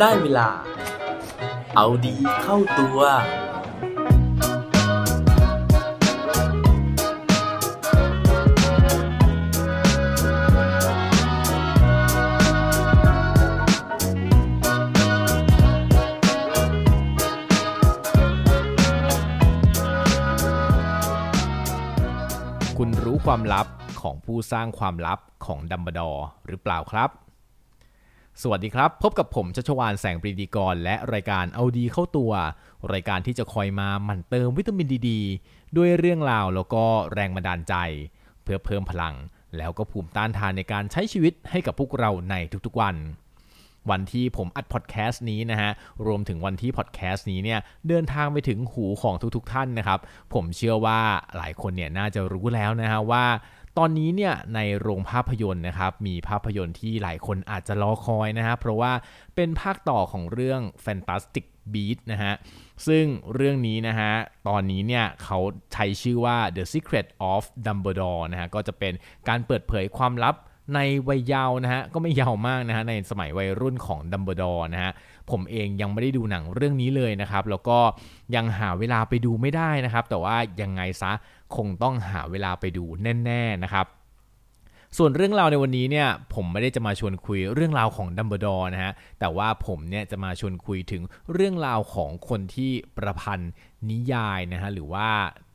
ได้เวลา เอาดีเข้าตัว คุณรู้ความลับของผู้สร้างความลับของดัมบดอร์หรือเปล่าครับ สวัสดีครับ พบกับผมชัชวานแสงปรีดีกร และรายการเอาดีเข้าตัว รายการที่จะคอยมาหมั่นเติมวิตามินดีดด้วยเรื่องราวแล้วก็แรงบันดาลใจ เพื่อเพิ่มพลัง แล้วก็ภูมิต้านทานในการใช้ชีวิตให้กับพวกเราในทุกๆวัน วันที่ผมอัดพอดแคสต์นี้นะฮะรวมถึงวันที่พอดแคสต์นี้เนี่ยเดินทางไปถึงหูของทุกๆท่านนะครับ ผมเชื่อว่าหลายคนเนี่ยน่าจะรู้แล้วนะฮะว่า ตอนนี้เนี่ยในโรงภาพยนตร์นะครับมีภาพยนตร์ที่หลายคนอาจจะรอคอยนะฮะเพราะว่าเป็นภาคต่อของเรื่อง Fantastic Beast นะฮะซึ่งเรื่องนี้นะฮะตอนนี้เนี่ยเขาใช้ชื่อว่า The Secret of Dumbledore นะฮะก็จะเป็นการเปิดเผยความลับ ในวัยเยาว์นะฮะก็ไม่เยาว์มากนะฮะในสมัยวัยรุ่นของดัมเบลดอร์นะฮะผมเองยังไม่ได้ดูหนังเรื่องนี้เลยนะครับ แล้วก็ยังหาเวลาไปดูไม่ได้นะครับ แต่ว่ายังไงซะคงต้องหาเวลาไปดูแน่ ๆนะครับ ส่วนเรื่องราวในวันนี้เนี่ยผมไม่ได้จะมาชวนคุยเรื่องราวของดัมเบิลดอร์นะฮะแต่ว่าผมเนี่ยจะมาชวนคุยถึงเรื่องราวของคนที่ประพันธ์นิยายนะฮะหรือว่า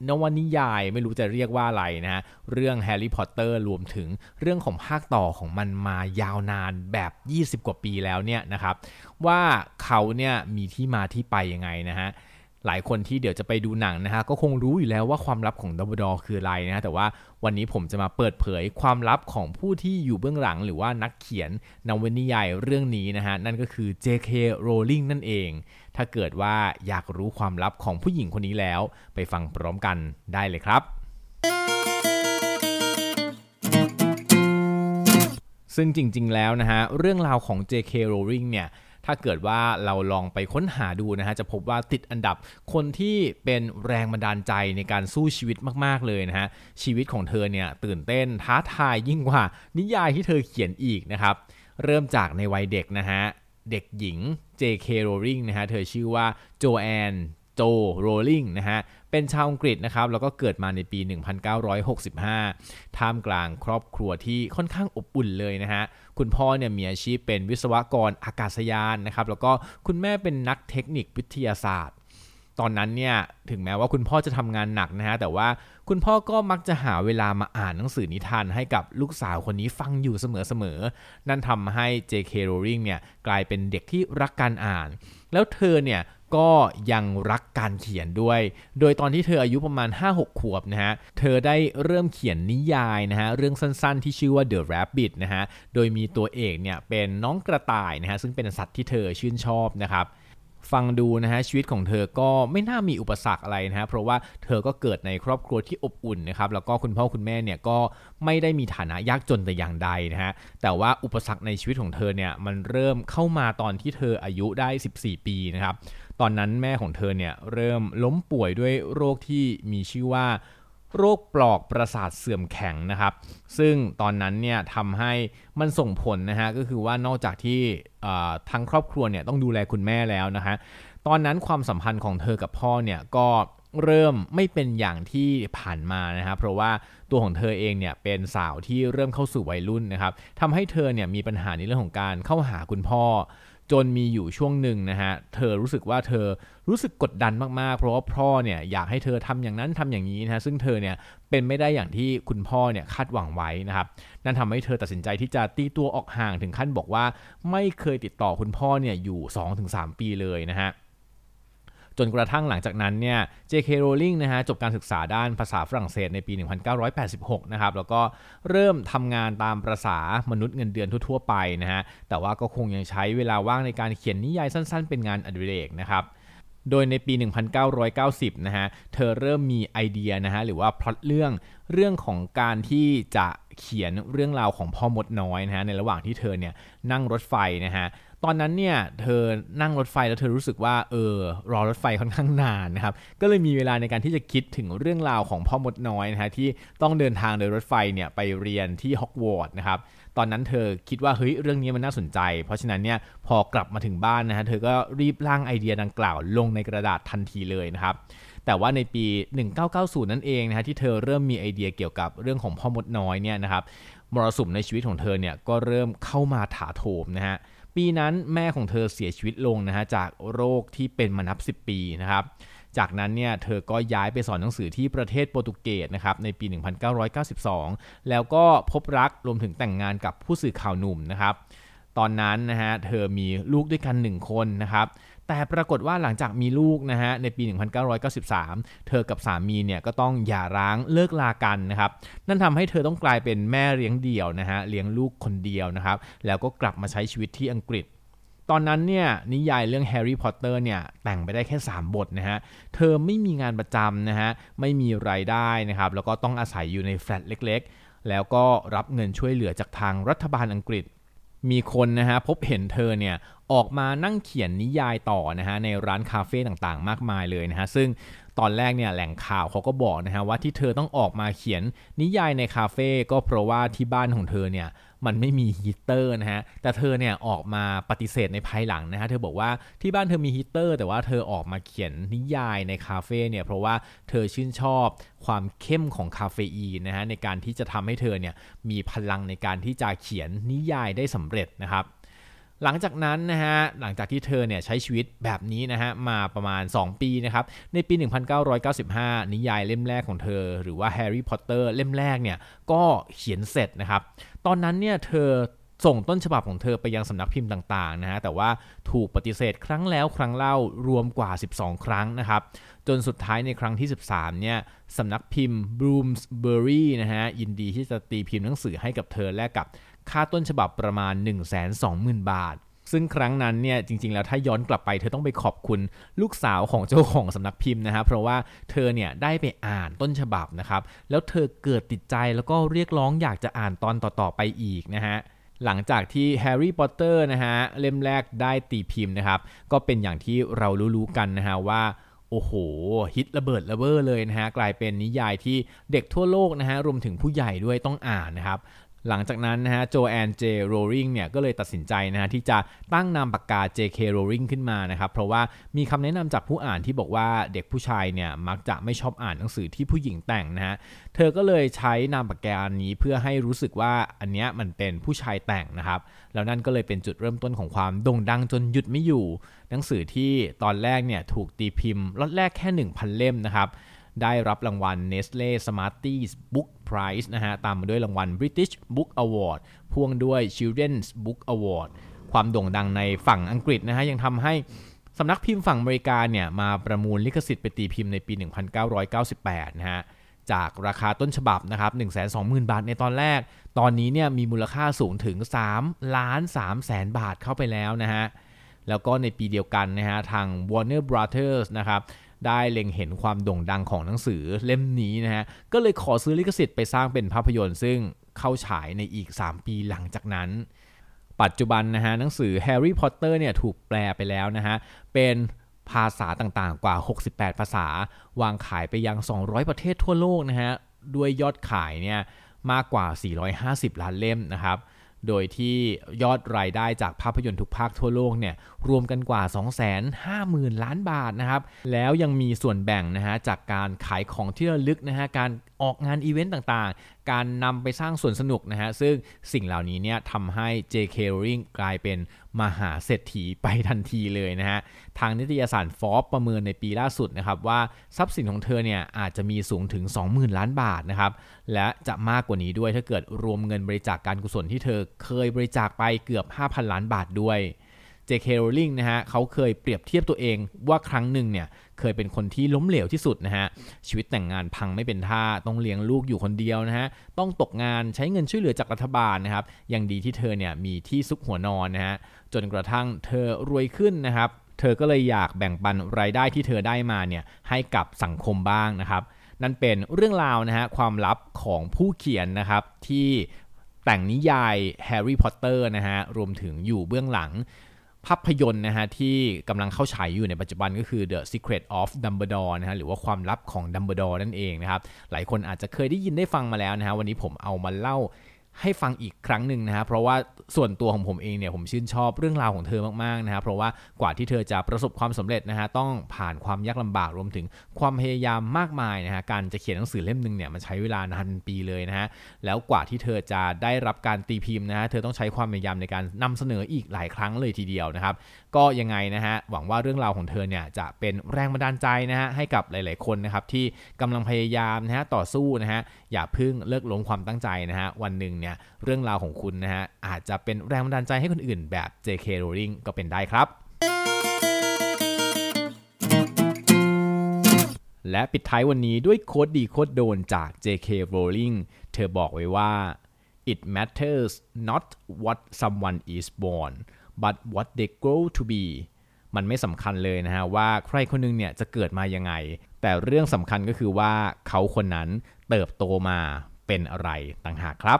นวนิยายไม่รู้จะเรียกว่าอะไรนะฮะเรื่องแฮร์รี่พอตเตอร์รวมถึงเรื่องของภาคต่อของมันมายาวนานแบบ 20 กว่าปีแล้วเนี่ยนะครับว่าเขาเนี่ยมีที่มาที่ไปยังไงนะฮะ หลายคนที่เดี๋ยวจะไปดูหนังนะฮะก็คงรู้อยู่แล้วว่าความลับของดัมเบิลดอร์คืออะไรนะฮะแต่ว่าวันนี้ผมจะมาเปิดเผยความลับของผู้ที่อยู่เบื้องหลัง หรือว่านักเขียนนวนิยายเรื่องนี้นะฮะนั่นก็คือ J.K. Rowling นั่นเอง ถ้าเกิดว่าอยากรู้ความลับของผู้หญิงคนนี้แล้ว ไปฟังพร้อมกันได้เลยครับซึ่งจริง ๆ แล้วนะฮะ เรื่องราวของ J.K. Rowling เนี่ย ถ้าเกิดว่าเราลองไปค้นหาดูนะฮะจะพบว่าติดอันดับคนที่เป็นแรงบันดาลใจในการสู้ชีวิตมาก ๆ เลยนะฮะชีวิตของเธอเนี่ยตื่นเต้นท้าทายยิ่งกว่า นิยายที่เธอเขียนอีกนะครับเริ่มจากในวัยเด็กนะฮะเด็กหญิง J.K. Rowling นะฮะเธอชื่อว่าโจแอนโจโรลิงนะฮะ เป็นชาวอังกฤษนะครับ แล้วก็เกิดมาในปี 1965 ท่ามกลางครอบครัวที่ค่อนข้างอบอุ่นเลยนะฮะ คุณพ่อเนี่ยมีอาชีพเป็นวิศวกรอากาศยานนะครับแล้วก็คุณแม่เป็นนักเทคนิควิทยาศาสตร์ ตอนนั้นเนี่ยถึงแม้ว่าคุณพ่อจะทำงานหนักนะฮะแต่ว่าคุณพ่อก็มักจะหาเวลามาอ่านหนังสือนิทานให้กับลูกสาวคนนี้ฟังอยู่เสมอๆนั่นทำให้ J.K. Rowling เนี่ยกลายเป็นเด็กที่รักการอ่าน แล้วเธอเนี่ยก็ยังรักการเขียนด้วย โดยตอนที่เธออายุประมาณ 5-6 ขวบนะฮะ เธอได้เริ่มเขียนนิยายนะฮะ เรื่องสั้นๆที่ชื่อว่า The Rabbit นะฮะ โดยมีตัวเอกเนี่ยเป็นน้องกระต่ายนะฮะ ซึ่งเป็นสัตว์ที่เธอชื่นชอบนะครับ ฟังดูนะฮะชีวิตของเธอก็ไม่น่ามีอุปสรรคอะไรนะฮะเพราะว่าเธอก็เกิดในครอบครัวที่อบอุ่นนะครับแล้วก็คุณพ่อคุณแม่เนี่ยก็ไม่ได้มีฐานะยากจนแต่อย่างใดนะฮะแต่ว่าอุปสรรคในชีวิตของเธอเนี่ยมันเริ่มเข้ามาตอนที่เธออายุได้ 14 ปีนะครับตอนนั้นแม่ของเธอเนี่ยเริ่มล้มป่วยด้วยโรคที่มีชื่อว่า โรคปลอกประสาทเสื่อมแข็งนะครับ ซึ่งตอนนั้นเนี่ยทำให้มันส่งผลนะฮะก็คือว่านอกจากที่ทั้งครอบครัวเนี่ยต้องดูแลคุณแม่แล้วนะฮะตอนนั้นความสัมพันธ์ของเธอกับพ่อเนี่ยก็เริ่มไม่เป็นอย่างที่ผ่านมานะครับเพราะว่าตัวของเธอเองเนี่ยเป็นสาวที่เริ่มเข้าสู่วัยรุ่นนะครับทำให้เธอเนี่ยมีปัญหาในเรื่องของการเข้าหาคุณพ่อ จนมีอยู่ช่วงหนึ่งนะฮะเธอรู้สึกว่าเธอ รู้สึกกดดันมากๆ เพราะว่าพ่อเนี่ยอยากให้เธอทำอย่างนั้นทำอย่างนี้นะซึ่งเธอเนี่ยเป็นไม่ได้อย่างที่คุณพ่อเนี่ยคาดหวังไว้นะครับนั่นทำให้เธอตัดสินใจที่จะตีตัวออกห่างถึงขั้นบอกว่า ไม่เคยติดต่อคุณพ่อเนี่ยอยู่ 2-3 ปีเลยนะฮะจนกระทั่งหลังจากนั้นเนี่ย J.K. Rowling นะฮะจบการศึกษาด้านภาษาฝรั่งเศสในปี 1986 นะครับ แล้วก็เริ่มทำงานตามประษามนุษย์เงินเดือนทั่ว ๆ ไปนะฮะ แต่ว่าก็คงยังใช้เวลาว่างในการเขียนนิยายสั้น ๆ เป็นงานอดิเรกนะครับ โดยในปี 1990 นะฮะ เธอเริ่มมีไอเดียนะฮะ หรือว่าพล็อตเรื่องเรื่องของการที่จะเขียนเรื่องราวของพ่อมดน้อยนะฮะ ในระหว่างที่เธอเนี่ยนั่งรถไฟนะฮะ ตอนนั้นเนี่ยเธอนั่งรถไฟแล้วเธอรู้สึกว่าเออรอรถไฟค่อนข้างนานนะครับก็เลยมีเวลาในการที่จะคิดถึงเรื่องราวของพ่อมดน้อยนะฮะที่ต้องเดินทางโดยรถไฟเนี่ยไปเรียนที่ฮอกวอตส์นะครับตอนนั้นเธอคิดว่าเฮ้ยเรื่องนี้มันน่าสนใจ เพราะฉะนั้นเนี่ยพอกลับมาถึงบ้านนะฮะเธอก็รีบร่างไอเดียดังกล่าวลงในกระดาษทันทีเลยนะครับแต่ว่าในปี 1990 นั่นเองนะฮะที่เธอเริ่มมีไอเดียเกี่ยวกับเรื่องของพ่อมดน้อยเนี่ยนะครับมรสุมในชีวิตของเธอเนี่ยก็เริ่มเข้ามาถาโถมนะฮะ ปีนั้นแม่ของเธอเสียชีวิตลงนะฮะจากโรคที่เป็นมานับ 10 ปีนะครับ จากนั้นเนี่ยเธอก็ย้ายไปสอนหนังสือที่ประเทศโปรตุเกสนะครับในปี 1992 แล้วก็พบรักรวมถึงแต่งงานกับผู้สื่อข่าวหนุ่มนะครับ ตอนนั้นนะฮะเธอมีลูกด้วยกัน 1 คนนะครับ แต่ปรากฏว่าหลังจากมีลูกนะฮะในปี 1993 เธอกับสามีเนี่ยก็ต้องหย่าร้างเลิกลากันนะครับนั่นทำให้เธอต้องกลายเป็นแม่เลี้ยงเดี่ยวนะฮะเลี้ยงลูกคนเดียวนะครับแล้วก็กลับมาใช้ชีวิตที่อังกฤษตอนนั้นเนี่ยนิยายเรื่องแฮร์รี่พอตเตอร์เนี่ยแต่งไปได้แค่ 3 บทนะฮะ เธอไม่มีงานประจำนะฮะ ไม่มีรายได้นะครับ แล้วก็ต้องอาศัยอยู่ในแฟลตเล็กๆ แล้วก็รับเงินช่วยเหลือจากทางรัฐบาลอังกฤษ มีคนนะฮะพบเห็นเธอเนี่ยออกมานั่งเขียนนิยายต่อนะฮะในร้านคาเฟ่ต่างๆ มากมายเลยนะฮะซึ่งตอนแรกเนี่ยแหล่งข่าวเขาก็บอกนะฮะว่าที่เธอต้องออกมาเขียนนิยายในคาเฟ่ก็เพราะว่าที่บ้านของเธอเนี่ย มันไม่มีฮีเตอร์นะฮะ แต่เธอเนี่ยออกมาปฏิเสธในภายหลังนะฮะ เธอบอกว่าที่บ้านเธอมีฮีเตอร์ แต่ว่าเธอออกมาเขียนนิยายในคาเฟ่เนี่ย เพราะว่าเธอชื่นชอบความเข้มของคาเฟอีนนะฮะในการที่จะทำให้เธอเนี่ยมีพลังในการที่จะเขียนนิยายได้สำเร็จนะครับ หลังจากนั้นนะฮะหลังจากที่เธอเนี่ยใช้ชีวิตแบบนี้นะฮะมาประมาณ 2 ปีนะครับในปี 1995 นิยายเล่มแรกของเธอ หรือว่าแฮร์รี่พอตเตอร์เล่มแรกเนี่ยก็เขียนเสร็จนะครับตอนนั้นเนี่ยเธอส่งต้นฉบับของเธอไปยังสำนักพิมพ์ต่างๆนะฮะแต่ว่าถูกปฏิเสธครั้งแล้วครั้งเล่ารวมกว่า 12 ครั้งนะครับจนสุดท้ายในครั้งที่ 13เนี่ยสำนักพิมพ์ Bloomsbury นะฮะยินดีที่จะตีพิมพ์หนังสือให้กับเธอแลกกับ ค่าต้นฉบับประมาณ 120,000 บาท ซึ่งครั้งนั้นเนี่ยจริง ๆ แล้วถ้าย้อนกลับไปเธอต้องไปขอบคุณลูกสาวของเจ้าของสำนักพิมพ์นะฮะเพราะว่าเธอเนี่ยได้ไปอ่านต้นฉบับนะครับ แล้วเธอเกิดติดใจแล้วก็เรียกร้องอยากจะอ่านตอนต่อๆไปอีกนะฮะหลังจากที่แฮร์รี่พอตเตอร์นะฮะเล่มแรกได้ตีพิมพ์นะครับ ก็เป็นอย่างที่เรารู้ๆกันนะฮะว่าโอ้โห ฮิตระเบิดระเบ้อเลยนะฮะ กลายเป็นนิยายที่เด็กทั่วโลกนะฮะ รวมถึงผู้ใหญ่ด้วยต้องอ่านนะครับ หลังจากนั้นนะฮะโจแอนเจโรว์ลิงเนี่ยก็เลยตัดสินใจนะฮะที่จะตั้งนามปากกา JK Rowling ขึ้นมานะครับเพราะว่ามีคำแนะนำจากผู้อ่านที่บอกว่าเด็กผู้ชายเนี่ยมักจะไม่ชอบอ่านหนังสือที่ผู้หญิงแต่งนะฮะเธอก็เลยใช้นามปากกานี้เพื่อให้รู้สึกว่าอันเนี้ยมันเป็นผู้ชายแต่งนะครับแล้วนั่นก็เลยเป็นจุดเริ่มต้นของความโด่งดังจนหยุดไม่อยู่ หนังสือที่ตอนแรกเนี่ยถูกตีพิมพ์ล็อตแรกแค่ 1,000 เล่มนะครับ ได้รับรางวัล Nestle Smarties Book Prize นะฮะตามมาด้วยรางวัล British Book Award พ่วงด้วย Children's Book Award ความโด่งดังในฝั่งอังกฤษนะฮะยังทำให้สำนักพิมพ์ฝั่งอเมริกาเนี่ยมาประมูลลิขสิทธิ์ไปตีพิมพ์ในปี 1998 นะฮะจากราคาต้นฉบับนะครับ 120,000 บาทในตอนแรก ตอนนี้เนี่ยมีมูลค่าสูงถึง 3 ล้าน3แสนบาทเข้าไปแล้วนะฮะ แล้วก็ในปีเดียวกันนะฮะทาง Warner Brothers นะครับ ได้เล็งเห็นความโด่งดังของหนังสือเล่มนี้นะฮะก็เลยขอซื้อลิขสิทธิ์ไปสร้างเป็นภาพยนตร์ ซึ่งเข้าฉายในอีก 3 ปีหลังจากนั้น ปัจจุบันนะฮะหนังสือ Harry Potter เนี่ยถูกแปลไปแล้วนะฮะเป็นภาษาต่างๆ กว่า 68 ภาษา วางขายไปยัง 200 ประเทศทั่วโลกนะฮะ ด้วยยอดขายเนี่ยมากกว่า 450 ล้านเล่มนะครับ โดยที่ยอดรายได้จากภาพยนตร์ทุกภาคทั่วโลกเนี่ยรวมกันกว่า 250,000 ล้านบาทนะครับ แล้วยังมีส่วนแบ่งนะฮะจากการขายของที่ระลึกนะฮะการออกงานอีเวนต์ต่าง การนำไปสร้างส่วนสนุกนะฮะ ซึ่งสิ่งเหล่านี้เนี่ยทำให้ JK Rowling กลายเป็นมหาเศรษฐีไปทันทีเลยนะฮะ ทางนิตยสารฟอ b ประเมินในปีล่าสุดนะครับว่าทรัพย์สินของเธอเนี่ยอาจจะมีสูงถึง 20,000 ล้านบาทนะครับ และจะมากกว่านี้ด้วยถ้าเกิดรวมเงินบริจาคการกุศลที่เธอเคยบริจาคไปเกือบ 5,000 ล้านบาทด้วย J.K. Rowling นะฮะเขาเคยเปรียบเทียบตัวเองว่าครั้งหนึ่งเนี่ยเคยเป็นคนที่ล้มเหลวที่สุดนะฮะชีวิตแต่งงานพังไม่เป็นท่าต้องเลี้ยงลูกอยู่คนเดียวนะฮะต้องตกงานใช้เงินช่วยเหลือจากรัฐบาลนะครับยังดีที่เธอเนี่ยมีที่ซุกหัวนอนนะฮะจนกระทั่งเธอรวยขึ้นนะครับ เธอก็เลยอยากแบ่งปันรายได้ที่เธอได้มาเนี่ยให้กับสังคมบ้างนะครับ นั่นเป็นเรื่องราวนะฮะความลับของผู้เขียนนะครับที่แต่งนิยายแฮร์รี่พอตเตอร์นะฮะรวมถึงอยู่เบื้องหลัง ภาพยนตร์นะฮะที่กำลังเข้าฉายอยู่ในปัจจุบันก็คือ The Secret of Dumbledore นะฮะหรือว่าความลับของ Dumbledore นั่นเองนะครับ หลายคนอาจจะเคยได้ยินได้ฟังมาแล้วนะฮะวันนี้ผมเอามาเล่า ให้ฟังอีกครั้งหนึ่งนะฮะเพราะว่าส่วนตัวของผมเองเนี่ยผมชื่นชอบเรื่องราวของเธอมากๆนะฮะเพราะว่ากว่าที่เธอจะประสบความสำเร็จนะฮะต้องผ่านความยากลำบากรวมถึงความพยายามมากมายนะฮะการจะเขียนหนังสือเล่มหนึ่งเนี่ยมันใช้เวลานานปีเลยนะฮะแล้วกว่าที่เธอจะได้รับการตีพิมพ์นะฮะเธอต้องใช้ความพยายามในการนำเสนออีกหลายครั้งเลยทีเดียวนะครับก็ยังไงนะฮะหวังว่าเรื่องราวของเธอเนี่ยจะเป็นแรงบันดาลใจนะฮะให้กับหลาย ๆคนนะครับที่กำลังพยายามนะฮะต่อสู้นะฮะอย่าเพิ่งเลิกล้มความตั้งใจนะฮะวันหนึ่งเนี่ยเรื่องราวของคุณนะฮะอาจจะเป็นแรงบันดาลใจให้คนอื่นแบบ J.K. Rowling ก็เป็นได้ครับ และปิดท้ายวันนี้ด้วยโค้ดดีโค้ดโดนจาก J.K. Rowling เธอบอกไว้ว่า it matters not what someone is born but what they grow to be มันไม่สำคัญเลยนะฮะว่าใครคนนึงเนี่ยจะเกิดมายังไง แต่เรื่องสำคัญก็คือว่าเขาคนนั้นเติบโตมาเป็นอะไรต่างหากครับ